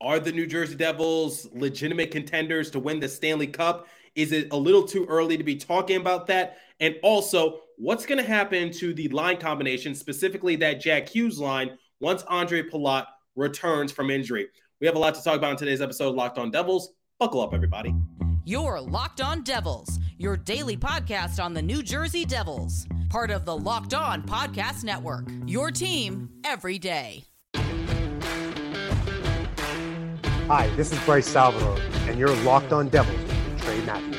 Are the New Jersey Devils legitimate contenders to win the Stanley Cup? Is it a little too early to be talking about that? And also, what's going to happen to the line combination, specifically that Jack Hughes line, once Ondrej Palat returns from injury? We have a lot to talk about in today's episode of Locked On Devils. Buckle up, everybody. Your Locked On Devils, your daily podcast on the New Jersey Devils, part of the Locked On Podcast Network. Your team every day. Hi, this is Bryce Salvador, and you're locked on Devils with Trey Matthews.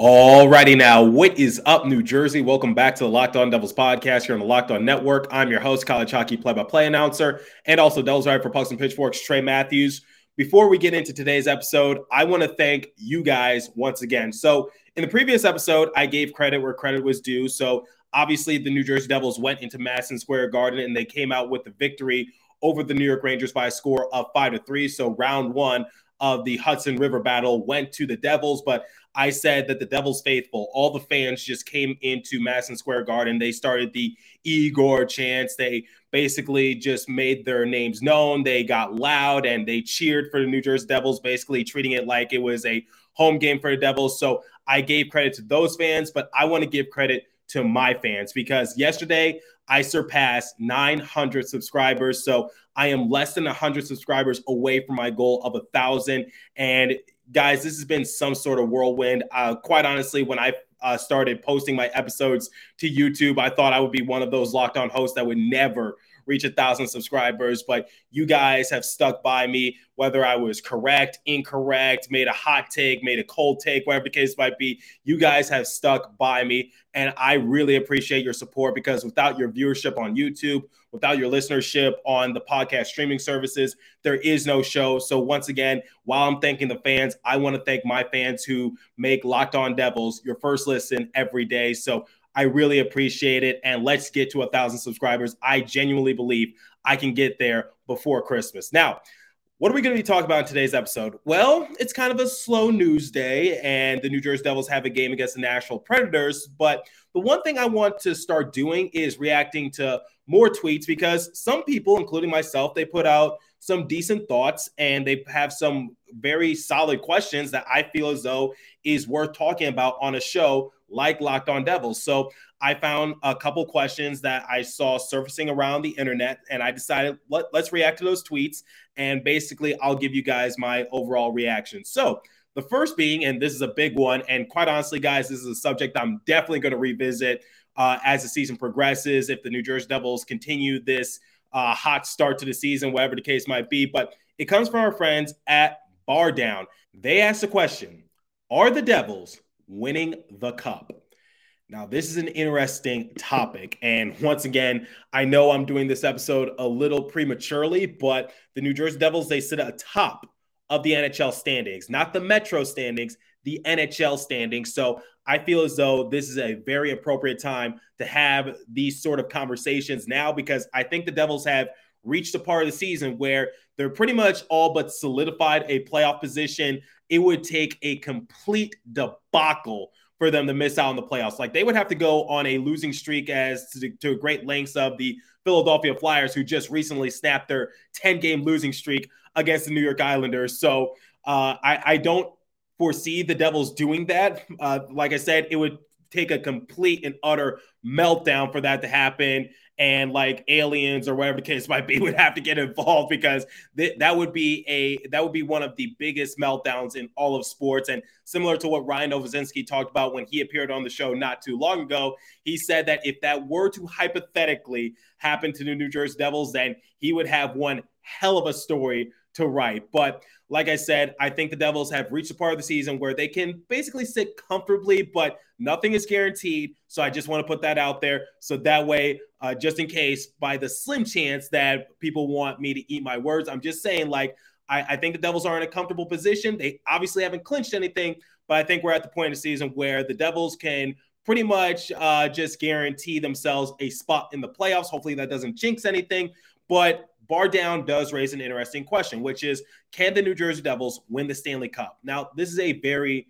Alrighty now, what is up, New Jersey? Welcome back to the Locked On Devils podcast here on the Locked On Network. I'm your host, college hockey play-by-play announcer, and also Devils writer for Pucks and Pitchforks, Trey Matthews. Before we get into today's episode, I want to thank you guys once again. So in the previous episode, I gave credit where credit was due. So obviously, the New Jersey Devils went into Madison Square Garden and they came out with the victory over the New York Rangers by a score of five to three. So round one of the Hudson River battle went to the Devils, but I said that the Devils faithful, all the fans just came into Madison Square Garden. They started the Igor chants. They basically just made their names known. They got loud and they cheered for the New Jersey Devils, basically treating it like it was a home game for the Devils. So I gave credit to those fans, but I want to give credit to my fans because yesterday I surpassed 900 subscribers. So I am less than 100 subscribers away from my goal of a thousand. And guys, this has been some sort of whirlwind. Uh, quite honestly, when I uh, started posting my episodes to YouTube, I thought I would be one of those locked on hosts that would never reach a thousand subscribers. But you guys have stuck by me, whether I was correct, incorrect, made a hot take, made a cold take, whatever the case might be. You guys have stuck by me. And I really appreciate your support because without your viewership on YouTube, without your listenership on the podcast streaming services, there is no show. So, once again, while I'm thanking the fans, I want to thank my fans who make Locked On Devils your first listen every day. So, I really appreciate it. And let's get to a thousand subscribers. I genuinely believe I can get there before Christmas. Now, what are we going to be talking about in today's episode? Well, it's kind of a slow news day, and the New Jersey Devils have a game against the Nashville Predators. But the one thing I want to start doing is reacting to more tweets because some people, including myself, they put out some decent thoughts and they have some very solid questions that I feel as though is worth talking about on a show like Locked On Devils. So I found a couple questions that I saw surfacing around the internet, and I decided let, let's react to those tweets. And basically, I'll give you guys my overall reaction. So the first being, and this is a big one, and quite honestly, guys, this is a subject I'm definitely going to revisit uh, as the season progresses. If the New Jersey Devils continue this uh, hot start to the season, whatever the case might be, but it comes from our friends at Bar Down. They asked the question: Are the Devils winning the cup. Now, this is an interesting topic. And once again, I know I'm doing this episode a little prematurely, but the New Jersey Devils, they sit atop of the NHL standings, not the Metro standings, the NHL standings. So I feel as though this is a very appropriate time to have these sort of conversations now because I think the Devils have reached a part of the season where they're pretty much all but solidified a playoff position. It would take a complete debacle for them to miss out on the playoffs. Like they would have to go on a losing streak as to, to great lengths of the Philadelphia Flyers, who just recently snapped their 10 game losing streak against the New York Islanders. So uh, I, I, don't foresee the Devils doing that. Uh, like I said, it would take a complete and utter meltdown for that to happen and like aliens or whatever the case might be would have to get involved because th- that would be a that would be one of the biggest meltdowns in all of sports and similar to what Ryan Novozinsky talked about when he appeared on the show not too long ago he said that if that were to hypothetically happen to the New Jersey Devils then he would have one hell of a story to write but like I said, I think the Devils have reached a part of the season where they can basically sit comfortably, but nothing is guaranteed. So I just want to put that out there. So that way, uh, just in case, by the slim chance that people want me to eat my words, I'm just saying, like, I, I think the Devils are in a comfortable position. They obviously haven't clinched anything, but I think we're at the point of the season where the Devils can pretty much uh, just guarantee themselves a spot in the playoffs. Hopefully, that doesn't jinx anything. But Bar Down does raise an interesting question, which is can the New Jersey Devils win the Stanley Cup? Now, this is a very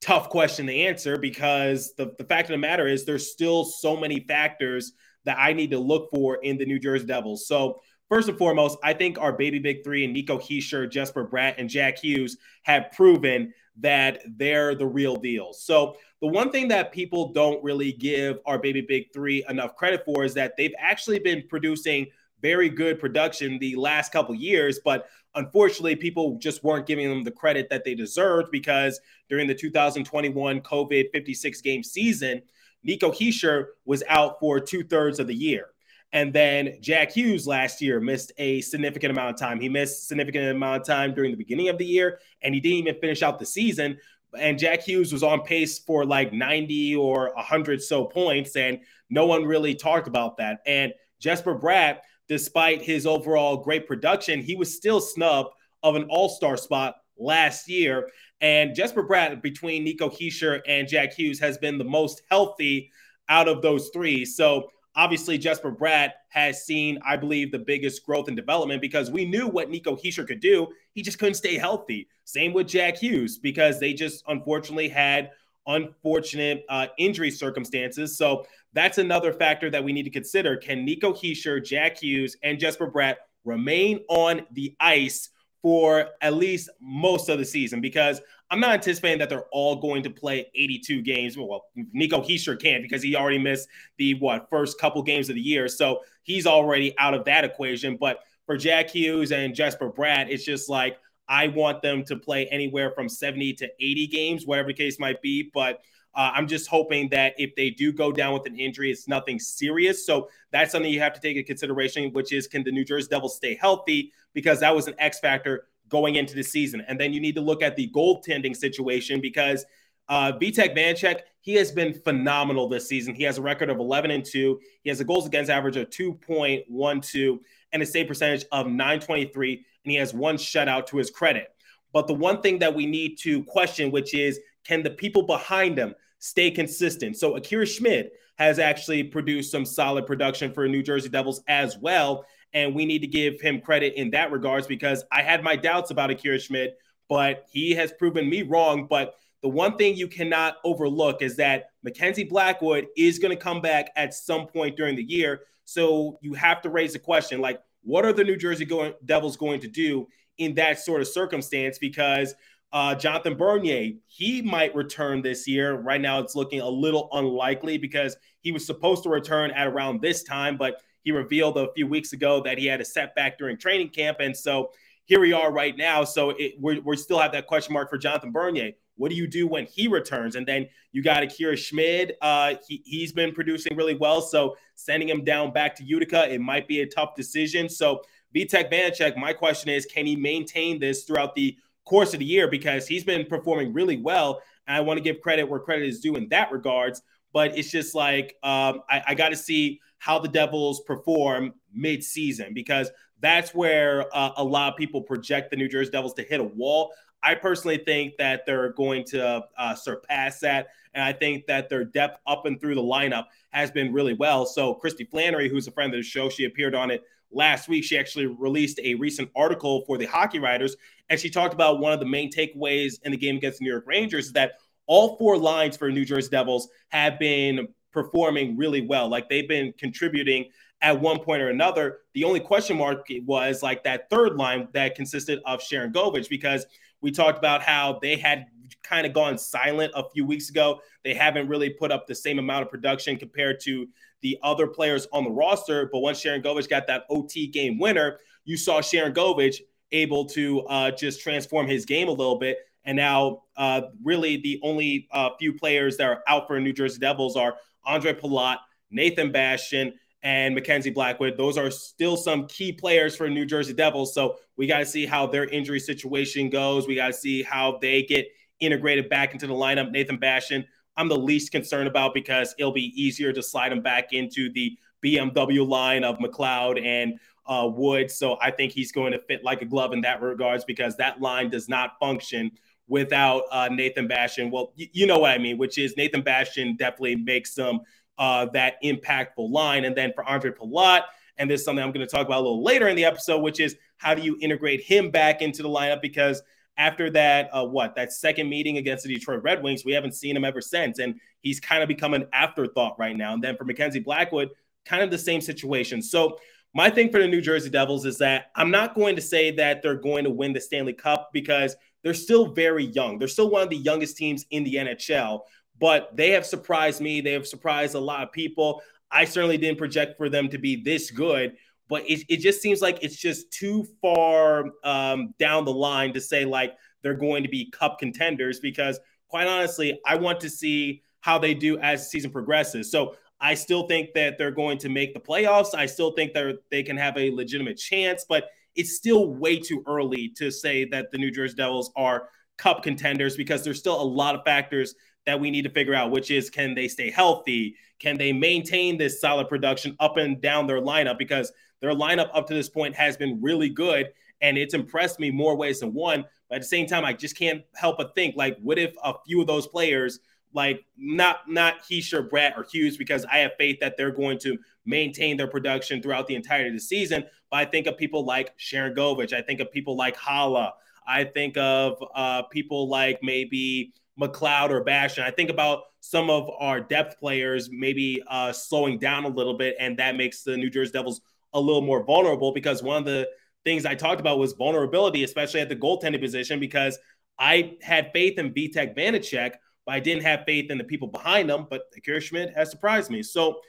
tough question to answer because the, the fact of the matter is there's still so many factors that I need to look for in the New Jersey Devils. So first and foremost, I think our baby big three and Nico Hischier, Jesper Bratt, and Jack Hughes have proven that they're the real deal. So the one thing that people don't really give our baby big three enough credit for is that they've actually been producing very good production the last couple years, but unfortunately, people just weren't giving them the credit that they deserved because during the 2021 COVID 56 game season, Nico Hischier was out for two thirds of the year. And then Jack Hughes last year missed a significant amount of time. He missed significant amount of time during the beginning of the year, and he didn't even finish out the season. And Jack Hughes was on pace for like 90 or 100 so points, and no one really talked about that. And Jesper Bratt, despite his overall great production, he was still snubbed of an all star spot last year. And Jesper Bratt, between Nico Hischier and Jack Hughes, has been the most healthy out of those three. So obviously, Jesper Bratt has seen, I believe, the biggest growth and development because we knew what Nico Hischier could do. He just couldn't stay healthy. Same with Jack Hughes because they just unfortunately had unfortunate uh, injury circumstances. So that's another factor that we need to consider. Can Nico Hischier, Jack Hughes, and Jesper Bratt remain on the ice for at least most of the season because I'm not anticipating that they're all going to play 82 games. Well, Nico Hischier can't because he already missed the what first couple games of the year, so he's already out of that equation. But for Jack Hughes and Jesper Bratt, it's just like I want them to play anywhere from 70 to 80 games, whatever the case might be. But uh, I'm just hoping that if they do go down with an injury, it's nothing serious. So that's something you have to take into consideration, which is can the New Jersey Devils stay healthy? Because that was an X factor going into the season. And then you need to look at the goaltending situation because uh, Vitek Vanecek, he has been phenomenal this season. He has a record of 11 and 2. He has a goals against average of 2.12 and a save percentage of 923. And he has one shutout to his credit. But the one thing that we need to question, which is can the people behind him stay consistent? So Akira Schmid has actually produced some solid production for New Jersey Devils as well. And we need to give him credit in that regards because I had my doubts about Akira Schmid, but he has proven me wrong. But the one thing you cannot overlook is that Mackenzie Blackwood is going to come back at some point during the year. So you have to raise the question like, what are the New Jersey going, Devils going to do in that sort of circumstance? Because uh, Jonathan Bernier, he might return this year. Right now, it's looking a little unlikely because he was supposed to return at around this time, but he revealed a few weeks ago that he had a setback during training camp. And so here we are right now. So it, we we still have that question mark for Jonathan Bernier. What do you do when he returns? And then you got Akira Schmid. Uh, he, he's been producing really well. So sending him down back to Utica, it might be a tough decision. So Vitek Vanecek, my question is, can he maintain this throughout the course of the year? Because he's been performing really well. And I want to give credit where credit is due in that regards. But it's just like um, I, I got to see how the Devils perform mid-season because that's where uh, a lot of people project the New Jersey Devils to hit a wall. I personally think that they're going to uh, surpass that. And I think that their depth up and through the lineup has been really well. So, Christy Flannery, who's a friend of the show, she appeared on it last week. She actually released a recent article for the Hockey Writers, and she talked about one of the main takeaways in the game against the New York Rangers is that all four lines for New Jersey Devils have been performing really well. Like they've been contributing at one point or another. The only question mark was like that third line that consisted of Sharangovich because we talked about how they had kind of gone silent a few weeks ago. They haven't really put up the same amount of production compared to the other players on the roster. But once Sharangovich got that OT game winner, you saw Sharangovich able to uh, just transform his game a little bit. And now, uh, really, the only uh, few players that are out for New Jersey Devils are Ondrej Palat, Nathan Bastian, and Mackenzie Blackwood. Those are still some key players for New Jersey Devils. So we got to see how their injury situation goes. We got to see how they get integrated back into the lineup. Nathan Bastian, I'm the least concerned about because it'll be easier to slide him back into the BMW line of McLeod and uh, Wood. So I think he's going to fit like a glove in that regards because that line does not function without uh, Nathan Bastian. Well, y- you know what I mean, which is Nathan Bastian definitely makes some uh, that impactful line. And then for Ondrej Palat, and this is something I'm going to talk about a little later in the episode, which is how do you integrate him back into the lineup? Because after that, uh, what that second meeting against the Detroit Red Wings, we haven't seen him ever since, and he's kind of become an afterthought right now. And then for Mackenzie Blackwood, kind of the same situation. So my thing for the New Jersey Devils is that I'm not going to say that they're going to win the Stanley Cup because they're still very young. They're still one of the youngest teams in the NHL, but they have surprised me. They have surprised a lot of people. I certainly didn't project for them to be this good but it, it just seems like it's just too far um, down the line to say like they're going to be cup contenders because quite honestly, I want to see how they do as the season progresses. So I still think that they're going to make the playoffs. I still think they're they can have a legitimate chance, but it's still way too early to say that the New Jersey Devils are cup contenders because there's still a lot of factors that we need to figure out, which is can they stay healthy? Can they maintain this solid production up and down their lineup? Because their lineup up to this point has been really good and it's impressed me more ways than one. But at the same time, I just can't help but think like, what if a few of those players, like not not Hischier, Bratt, or Hughes, because I have faith that they're going to maintain their production throughout the entirety of the season. But I think of people like Sharangovich. I think of people like Haula. I think of uh, people like maybe McLeod or Bastian. I think about some of our depth players maybe uh, slowing down a little bit, and that makes the New Jersey Devils a little more vulnerable because one of the things I talked about was vulnerability, especially at the goaltending position, because I had faith in Vitek Vanecek, but I didn't have faith in the people behind them. But Akira Schmid has surprised me. So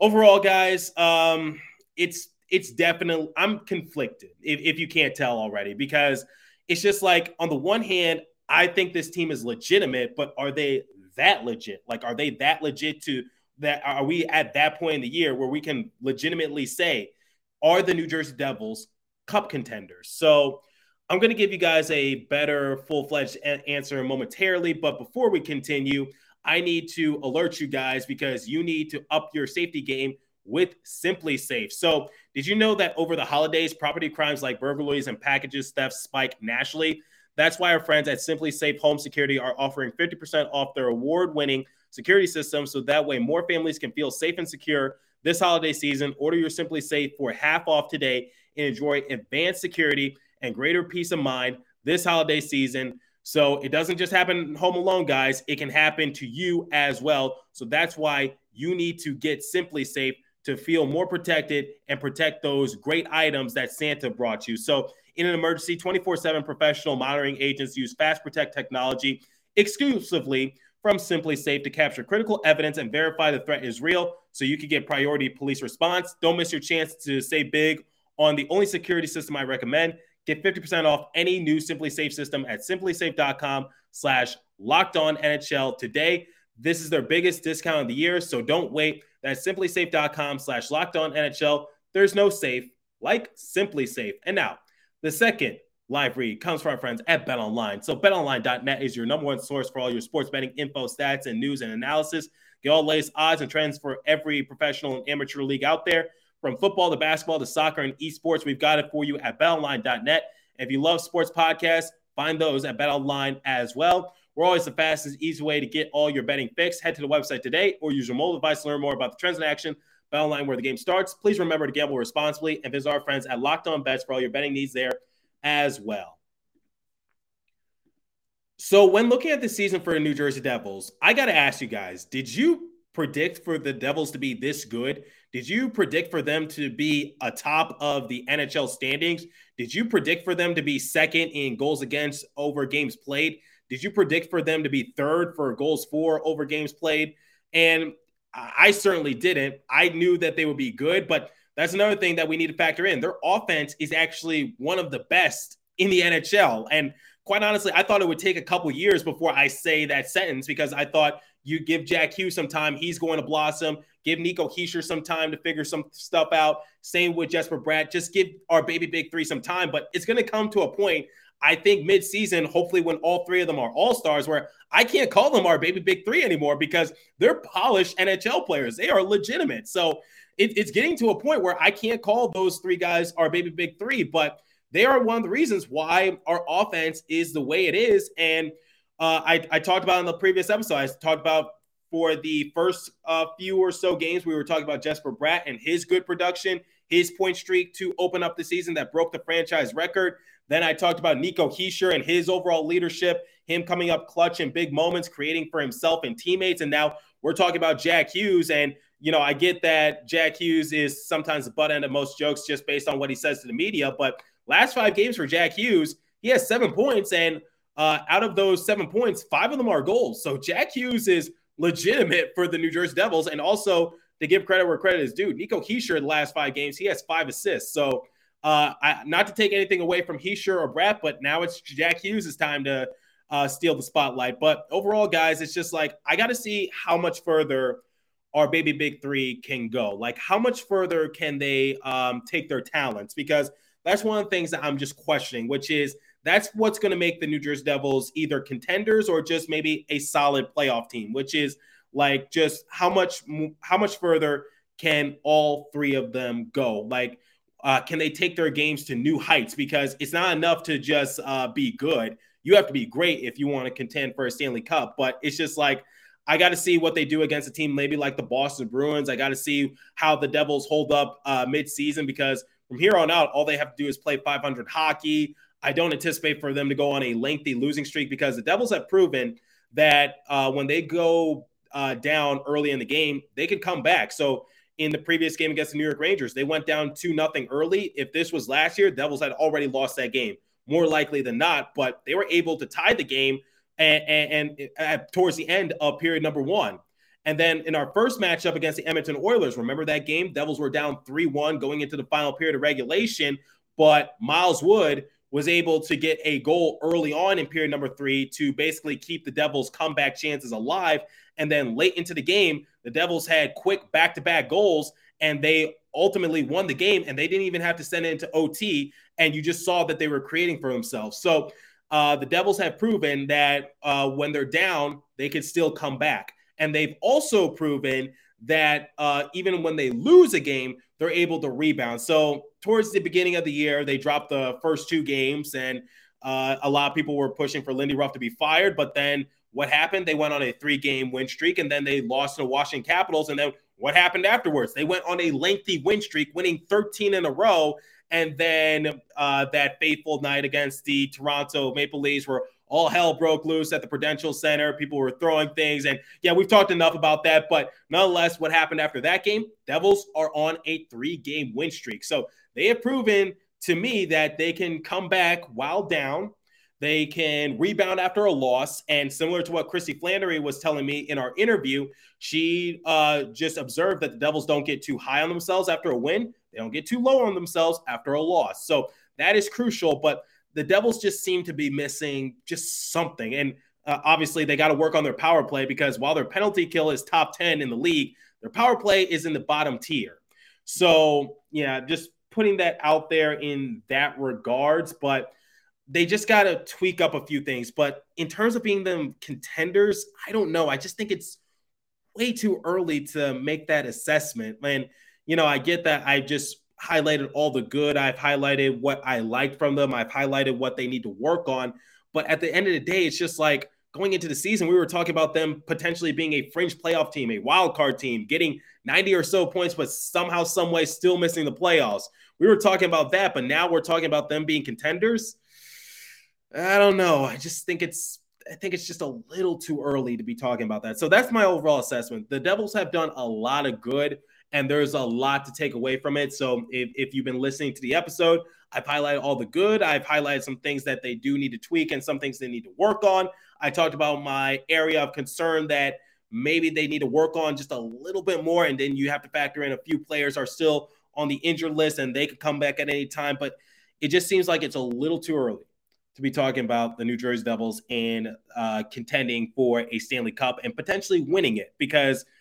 overall, guys, um, it's it's definitely I'm conflicted if, if you can't tell already, because it's just like on the one hand, I think this team is legitimate, but are they that legit? Like, are they that legit to that? Are we at that point in the year where we can legitimately say are the New Jersey Devils cup contenders? So I'm going to give you guys a better full fledged a- answer momentarily. But before we continue, I need to alert you guys because you need to up your safety game with SimpliSafe. So, did you know that over the holidays, property crimes like burglaries and packages thefts spike nationally? That's why our friends at SimpliSafe Home Security are offering 50% off their award winning security system so that way more families can feel safe and secure this holiday season. Order your SimpliSafe for half off today and enjoy advanced security and greater peace of mind this holiday season. So it doesn't just happen home alone, guys. It can happen to you as well. So that's why you need to get SimpliSafe to feel more protected and protect those great items that Santa brought you. So in an emergency, 24 7 professional monitoring agents use Fast Protect technology exclusively from SimpliSafe to capture critical evidence and verify the threat is real so you can get priority police response. Don't miss your chance to save big on the only security system I recommend. Get 50% off any new SimpliSafe system at simplisafe.com slash locked on NHL today. This is their biggest discount of the year, so don't wait. That's simplisafe.com slash locked on NHL. There's no safe like SimpliSafe. And now, the second live read comes from our friends at BetOnline. So betonline.net is your number one source for all your sports betting info, stats, and news and analysis. Get all latest odds and trends for every professional and amateur league out there. From football to basketball to soccer and esports, we've got it for you at betonline.net. If you love sports podcasts, find those at BetOnline as well. We're always the fastest, easy way to get all your betting fixed. Head to the website today or use your mobile device to learn more about the trends in action. BetOnline, where the game starts. Please remember to gamble responsibly and visit our friends at Locked On Bets for all your betting needs there as well. So, when looking at the season for the New Jersey Devils, I got to ask you guys did you predict for the Devils to be this good? Did you predict for them to be atop of the NHL standings? Did you predict for them to be second in goals against over games played? Did you predict for them to be third for goals for over games played? And I certainly didn't. I knew that they would be good, but that's another thing that we need to factor in. Their offense is actually one of the best in the NHL. And quite honestly, I thought it would take a couple years before I say that sentence because I thought you give Jack Hughes some time, he's going to blossom. Give Nico Hischier some time to figure some stuff out. Same with Jesper Bratt. Just give our baby big three some time. But it's going to come to a point, I think, mid-season, hopefully when all three of them are all-stars, where I can't call them our baby big three anymore because they're polished NHL players. They are legitimate. So it, it's getting to a point where I can't call those three guys our baby big three, but they are one of the reasons why our offense is the way it is. And uh, I, I talked about in the previous episode, I talked about for the first uh, few or so games, we were talking about Jesper Bratt and his good production, his point streak to open up the season that broke the franchise record. Then I talked about Nico Hischier and his overall leadership, him coming up clutch in big moments, creating for himself and teammates. And now we're talking about Jack Hughes. And, you know, I get that Jack Hughes is sometimes the butt end of most jokes just based on what he says to the media. But last five games for Jack Hughes, he has seven points. And uh, out of those seven points, five of them are goals. So Jack Hughes is legitimate for the New Jersey Devils. And also, to give credit where credit is due, Nico Hischier in the last five games, he has five assists. So, uh, I, not to take anything away from Hischier or Bratt, but now it's Jack Hughes' time to uh, steal the spotlight. But overall, guys, it's just like I got to see how much further our baby big three can go. Like, how much further can they um, take their talents? Because that's one of the things that I'm just questioning, which is that's what's going to make the New Jersey Devils either contenders or just maybe a solid playoff team, which is like just how much how much further can all three of them go? Like, uh, can they take their games to new heights? Because it's not enough to just uh, be good. You have to be great if you want to contend for a Stanley Cup. But it's just like I got to see what they do against a team maybe like the Boston Bruins. I got to see how the Devils hold up uh, mid-season because from here on out, all they have to do is play 500 hockey. I don't anticipate for them to go on a lengthy losing streak because the Devils have proven that uh, when they go uh, down early in the game, they can come back. So in the previous game against the New York Rangers, they went down two nothing early. If this was last year, Devils had already lost that game, more likely than not. But they were able to tie the game and, and, and at, towards the end of period number one. And then in our first matchup against the Edmonton Oilers, remember that game? Devils were down 3 1 going into the final period of regulation. But Miles Wood was able to get a goal early on in period number three to basically keep the Devils' comeback chances alive. And then late into the game, the Devils had quick back to back goals and they ultimately won the game and they didn't even have to send it into OT. And you just saw that they were creating for themselves. So uh, the Devils have proven that uh, when they're down, they can still come back. And they've also proven that uh, even when they lose a game, they're able to rebound. So towards the beginning of the year, they dropped the first two games, and uh, a lot of people were pushing for Lindy Ruff to be fired. But then what happened? They went on a three-game win streak, and then they lost to the Washington Capitals. And then what happened afterwards? They went on a lengthy win streak, winning 13 in a row. And then uh, that fateful night against the Toronto Maple Leafs, where all hell broke loose at the Prudential Center. People were throwing things. And yeah, we've talked enough about that. But nonetheless, what happened after that game? Devils are on a three game win streak. So they have proven to me that they can come back while down. They can rebound after a loss. And similar to what Christy Flannery was telling me in our interview, she uh, just observed that the Devils don't get too high on themselves after a win. They don't get too low on themselves after a loss. So that is crucial. But the Devils just seem to be missing just something. And uh, obviously, they got to work on their power play because while their penalty kill is top 10 in the league, their power play is in the bottom tier. So, yeah, just putting that out there in that regards. But they just got to tweak up a few things. But in terms of being them contenders, I don't know. I just think it's way too early to make that assessment. And, you know, I get that I just highlighted all the good. I've highlighted what I liked from them. I've highlighted what they need to work on. But at the end of the day, it's just like going into the season, we were talking about them potentially being a fringe playoff team, a wild card team, getting 90 or so points, but somehow, some way, still missing the playoffs. We were talking about that, but now we're talking about them being contenders. I don't know. I just think it's I think it's just a little too early to be talking about that. So that's my overall assessment. The Devils have done a lot of good and there's a lot to take away from it. So if, if you've been listening to the episode, I've highlighted all the good. I've highlighted some things that they do need to tweak and some things they need to work on. I talked about my area of concern that maybe they need to work on just a little bit more. And then you have to factor in a few players are still on the injured list and they could come back at any time. But it just seems like it's a little too early to be talking about the New Jersey Devils and uh, contending for a Stanley Cup and potentially winning it because –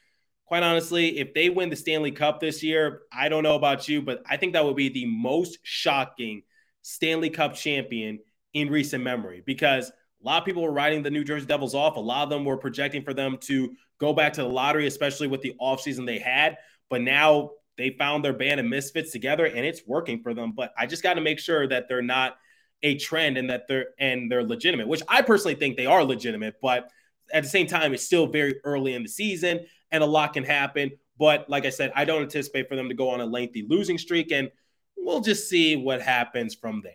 quite honestly, if they win the Stanley Cup this year, I don't know about you, but I think that would be the most shocking Stanley Cup champion in recent memory because a lot of people were writing the New Jersey Devils off. A lot of them were projecting for them to go back to the lottery, especially with the offseason they had. But now they found their band of misfits together and it's working for them. But I just got to make sure that they're not a trend and that they're and they're legitimate, which I personally think they are legitimate, but at the same time, it's still very early in the season and a lot can happen. But like I said, I don't anticipate for them to go on a lengthy losing streak, and we'll just see what happens from there.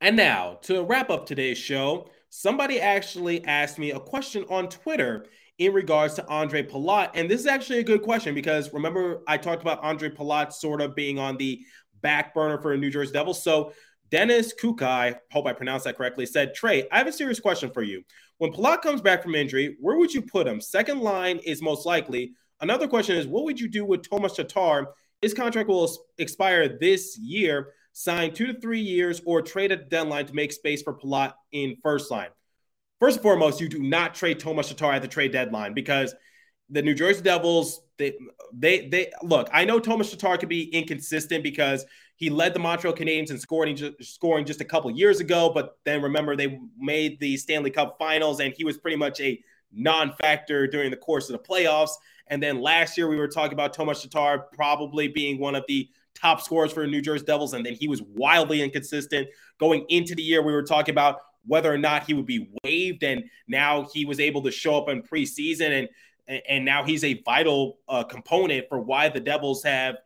And now, to wrap up today's show, somebody actually asked me a question on Twitter in regards to Ondrej Palat. And this is actually a good question because remember, I talked about Ondrej Palat sort of being on the back burner for a New Jersey Devils. So Dennis Kukai, hope I pronounced that correctly, said, Trey, I have a serious question for you. When Palat comes back from injury, where would you put him? Second line is most likely. Another question is, what would you do with Tomas Tatar? His contract will expire this year. Sign two to three years or trade at the deadline to make space for Palat in first line. First and foremost, you do not trade Tomas Tatar at the trade deadline because the New Jersey Devils, they they they look. I know Tomas Tatar could be inconsistent because he led the Montreal Canadiens in scoring scoring just a couple years ago, but then remember they made the Stanley Cup Finals and he was pretty much a non-factor during the course of the playoffs. And then last year we were talking about Tomas Tatar probably being one of the top scorers for the New Jersey Devils, and then he was wildly inconsistent going into the year. We were talking about whether or not he would be waived. And now he was able to show up in preseason, and and now he's a vital uh, component for why the Devils have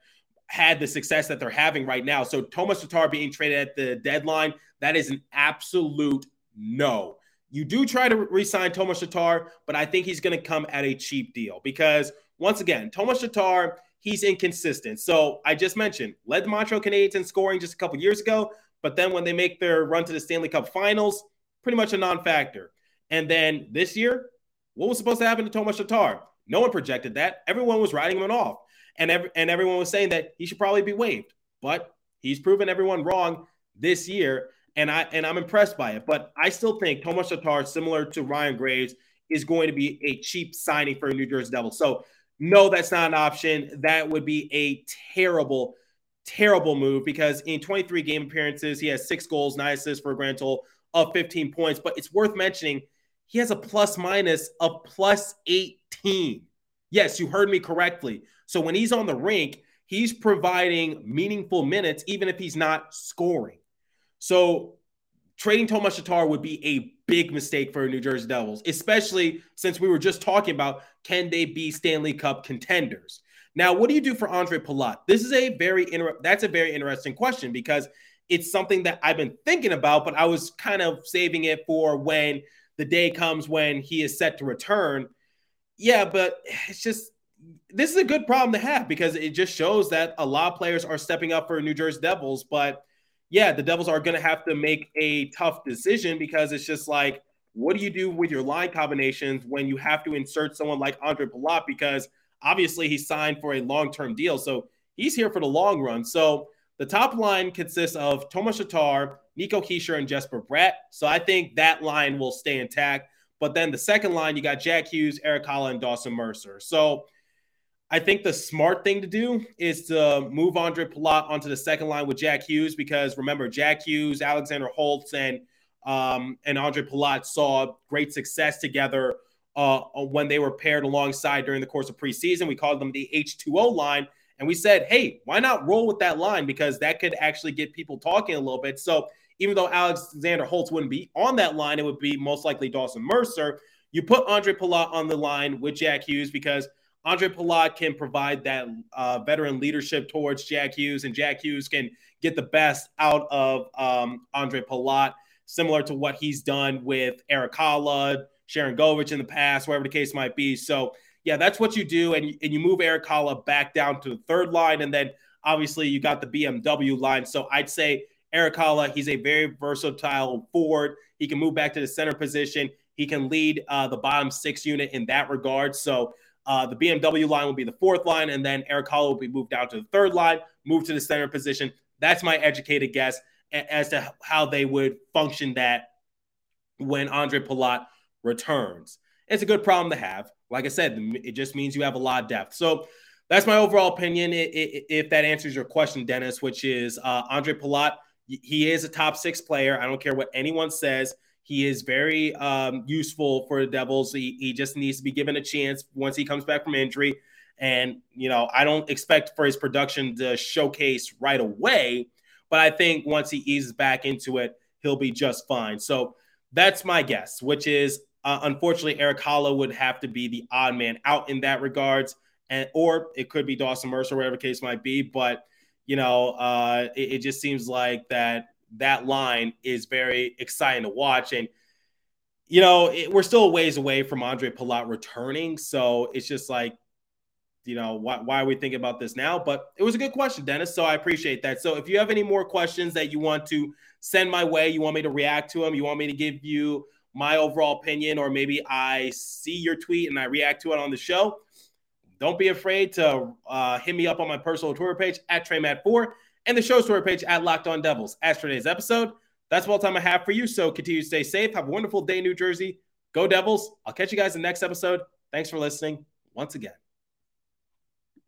had the success that they're having right now. So Tomas Tatar being traded at the deadline, that is an absolute no. You do try to re-sign Tomas Tatar, but I think he's going to come at a cheap deal because once again, Tomas Tatar, he's inconsistent. So I just mentioned led the Montreal Canadiens in scoring just a couple years ago. But then when they make their run to the Stanley Cup finals, pretty much a non factor. And then this year, what was supposed to happen to Tomas Tatar? No one projected that. Everyone was writing him off. And, and everyone was saying that he should probably be waived. But he's proven everyone wrong this year. And I and I'm impressed by it. But I still think Tomas Tatar, similar to Ryan Graves, is going to be a cheap signing for New Jersey Devils. So no, that's not an option. That would be a terrible terrible move because in 23 game appearances, he has six goals, nine assists for a grand total of 15 points. But it's worth mentioning he has a plus minus of plus 18. Yes, you heard me correctly. So when he's on the rink, he's providing meaningful minutes, even if he's not scoring. So trading Tomas Tatar would be a big mistake for New Jersey Devils, especially since we were just talking about can they be Stanley Cup contenders? Now, what do you do for Ondrej Palat? This is a very inter- that's a very interesting question because it's something that I've been thinking about, but I was kind of saving it for when the day comes when he is set to return. Yeah, but it's just this is a good problem to have because it just shows that a lot of players are stepping up for New Jersey Devils. But yeah, the Devils are going to have to make a tough decision because it's just like, what do you do with your line combinations when you have to insert someone like Ondrej Palat? Because Obviously, he signed for a long term deal, so he's here for the long run. So the top line consists of Tomas Tatar, Nico Hischier, and Jesper Bratt. So I think that line will stay intact. But then the second line, you got Jack Hughes, Erik Haula, and Dawson Mercer. So I think the smart thing to do is to move Ondrej Palat onto the second line with Jack Hughes because remember, Jack Hughes, Alexander Holtz, and um, and Ondrej Palat saw great success together uh, uh, when they were paired alongside during the course of preseason. We called them the H2O line. And we said, hey, why not roll with that line? Because that could actually get people talking a little bit. So even though Alexander Holtz wouldn't be on that line, it would be most likely Dawson Mercer. You put Ondrej Palat on the line with Jack Hughes because Ondrej Palat can provide that uh, veteran leadership towards Jack Hughes, and Jack Hughes can get the best out of um, Ondrej Palat, similar to what he's done with Erik Sharon Sharangovich in the past, whatever the case might be. So, yeah, that's what you do. And, and you move Erik Haula back down to the third line. And then obviously you got the BMW line. So I'd say Erik Haula, he's a very versatile forward. He can move back to the center position. He can lead uh, the bottom six unit in that regard. So uh, the BMW line will be the fourth line, and then Erik Haula will be moved down to the third line, move to the center position. That's my educated guess as to how they would function that when Ondrej Palat returns. It's a good problem to have. Like I said, it just means you have a lot of depth. So that's my overall opinion. If that answers your question, Dennis, which is uh, Ondrej Palat, he is a top six player. I don't care what anyone says. He is very um, useful for the Devils. He, he just needs to be given a chance once he comes back from injury. And, you know, I don't expect for his production to showcase right away, but I think once he eases back into it, he'll be just fine. So that's my guess, which is uh, unfortunately, Erik Haula would have to be the odd man out in that regards, and or it could be Dawson Mercer, whatever case might be. But you know, uh, it, it, just seems like that that line is very exciting to watch. And, you know, it, we're still a ways away from Ondrej Palat returning. So it's just like, you know, why, why are we thinking about this now? But it was a good question, Dennis. So I appreciate that. So if you have any more questions that you want to send my way, you want me to react to them, you want me to give you my overall opinion, or maybe I see your tweet and I react to it on the show, don't be afraid to uh, hit me up on my personal Twitter page at TreyMat4 and the show's Twitter page at Locked On Devils. As today's episode, that's all the time I have for you. So continue to stay safe. Have a wonderful day, New Jersey. Go Devils. I'll catch you guys in the next episode. Thanks for listening once again.